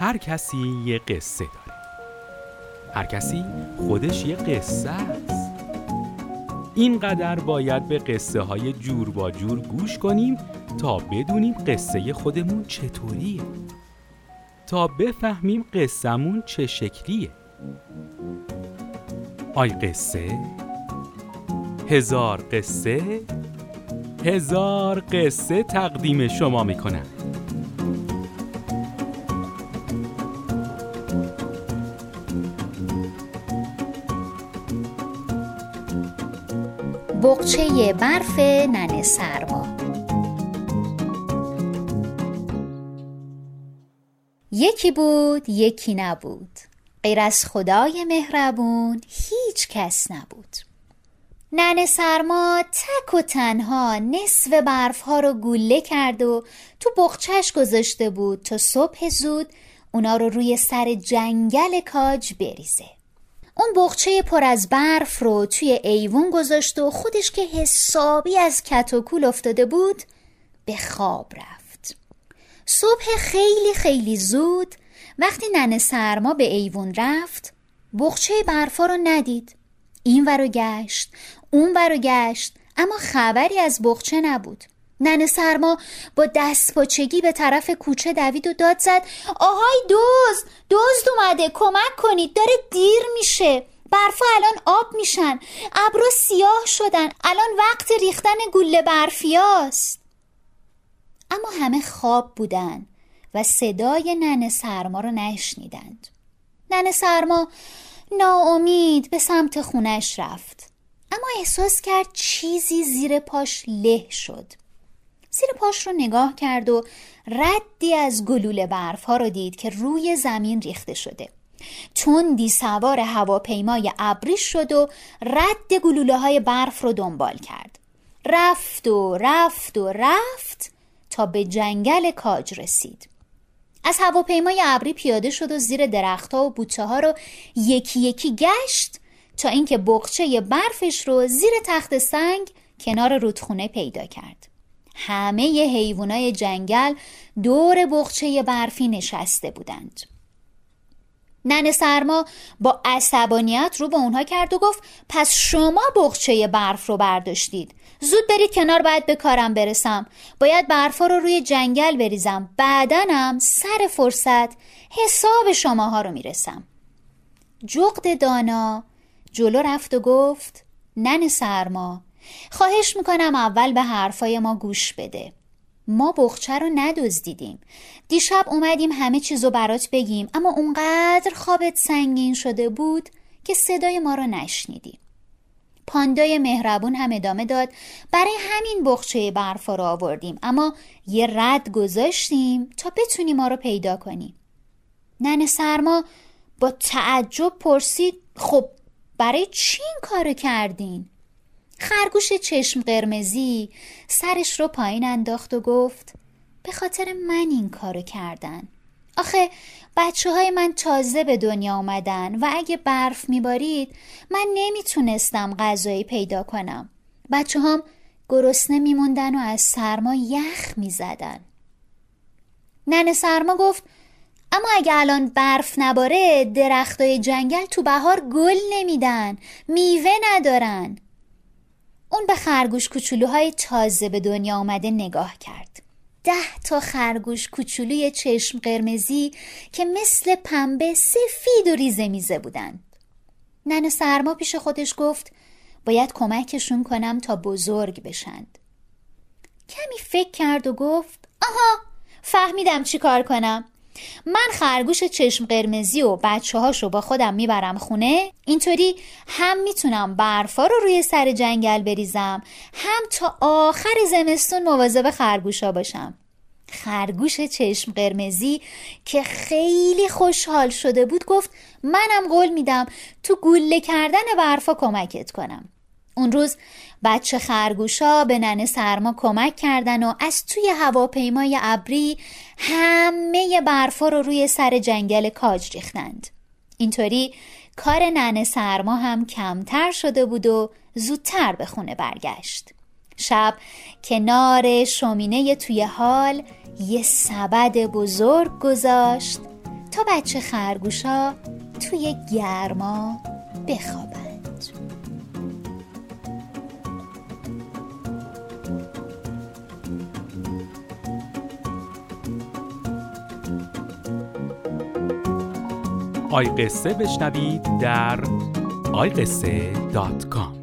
هر کسی یه قصه داره. هر کسی خودش یه قصه است. اینقدر باید به قصه های جور با جور گوش کنیم تا بدونیم قصه خودمون چطوریه. تا بفهمیم قصهمون چه شکلیه. آی قصه؟ هزار قصه؟ هزار قصه تقدیم شما می‌کنم. بقچه برف ننه سرما. یکی بود یکی نبود. غیر از خدای مهربون هیچ کس نبود. ننه سرما تک و تنها نصف برف ها رو گله کرد و تو بخچش گذاشته بود تا صبح زود اونا رو روی سر جنگل کاج بریزه. اون بخچه پر از برف رو توی ایوون گذاشت و خودش که حسابی از کت افتاده بود به خواب رفت. صبح خیلی خیلی زود وقتی ننه سرما به ایوون رفت بخچه برفا رو ندید. این ورو گشت اون ورو گشت اما خبری از بخچه نبود. ننه سرما با دست پاچگی به طرف کوچه دوید و داد زد. آهای دوز دزد اومده کمک کنید داره دیر میشه. برفا الان آب میشن. ابرا سیاه شدن. الان وقت ریختن گوله برفیاست اما همه خواب بودن و صدای ننه سرما رو نشنیدند. ننه سرما ناامید به سمت خونش رفت. اما احساس کرد چیزی زیر پاش له شد. زیر پاش رو نگاه کرد و ردی از گلوله برف ها رو دید که روی زمین ریخته شده. تندی سوار هواپیمای ابری شد و رد گلوله های برف رو دنبال کرد. رفت و رفت و رفت تا به جنگل کاج رسید. از هواپیمای ابری پیاده شد و زیر درختها و بوچه ها رو یکی یکی گشت تا اینکه بقچه برفش رو زیر تخت سنگ کنار رودخونه پیدا کرد. همه حیوانای جنگل دور بخچه برفی نشسته بودند. نن سرما با عصبانیت رو به اونها کرد و گفت پس شما بخچه برف رو برداشتید. زود برید کنار باید به کارم برسم. باید برفا رو روی جنگل بریزم. بعدنم سر فرصت حساب شماها رو می‌رسم. جغد دانا جلو رفت و گفت نن سرما خواهش می‌کنم اول به حرفای ما گوش بده. ما بخچه رو ندزدیدیم. دیشب اومدیم همه چیزو برات بگیم اما اونقدر خوابت سنگین شده بود که صدای ما رو نشنیدیم پاندای مهربون هم ادامه داد برای همین بخچه برفا رو آوردیم اما یه رد گذاشتیم تا بتونی ما رو پیدا کنیم. نن سرما با تعجب پرسید خب برای چی این کارو کردین؟ خرگوش چشم قرمزی سرش رو پایین انداخت و گفت به خاطر من این کارو کردن. آخه بچه های من تازه به دنیا آمدن و اگه برف میبارید من نمی‌تونستم غذایی پیدا کنم. بچه هم گرسنه میموندن و از سرما یخ می‌زدن. ننه سرما گفت اما اگه الان برف نباره درختای جنگل تو بهار گل نمیدن میوه ندارن. اون به خرگوش کوچولوهای تازه به دنیا آمده نگاه کرد. ده تا خرگوش کوچولوی چشم قرمزی که مثل پنبه سفید و ریزه میزه بودند نن سرما پیش خودش گفت باید کمکشون کنم تا بزرگ بشند کمی فکر کرد و گفت آها فهمیدم چی کار کنم. من خرگوش چشم قرمزی و بچه هاشو با خودم می‌برم خونه. اینطوری هم می‌تونم برفا رو روی سر جنگل بریزم هم تا آخر زمستون مواظب خرگوشا باشم. خرگوش چشم قرمزی که خیلی خوشحال شده بود گفت منم قول میدم تو گله کردن برفا کمکت کنم. اون روز بچه خرگوشا به ننه سرما کمک کردن و از توی هواپیمای ابری همه برفا رو روی سر جنگل کاج ریختند. اینطوری کار ننه سرما هم کمتر شده بود و زودتر به خونه برگشت. شب کنار شومینه توی حال یه سبد بزرگ گذاشت تا بچه خرگوشا توی گرما بخوابند آی قصه بشنوید در آی قصه دات کام.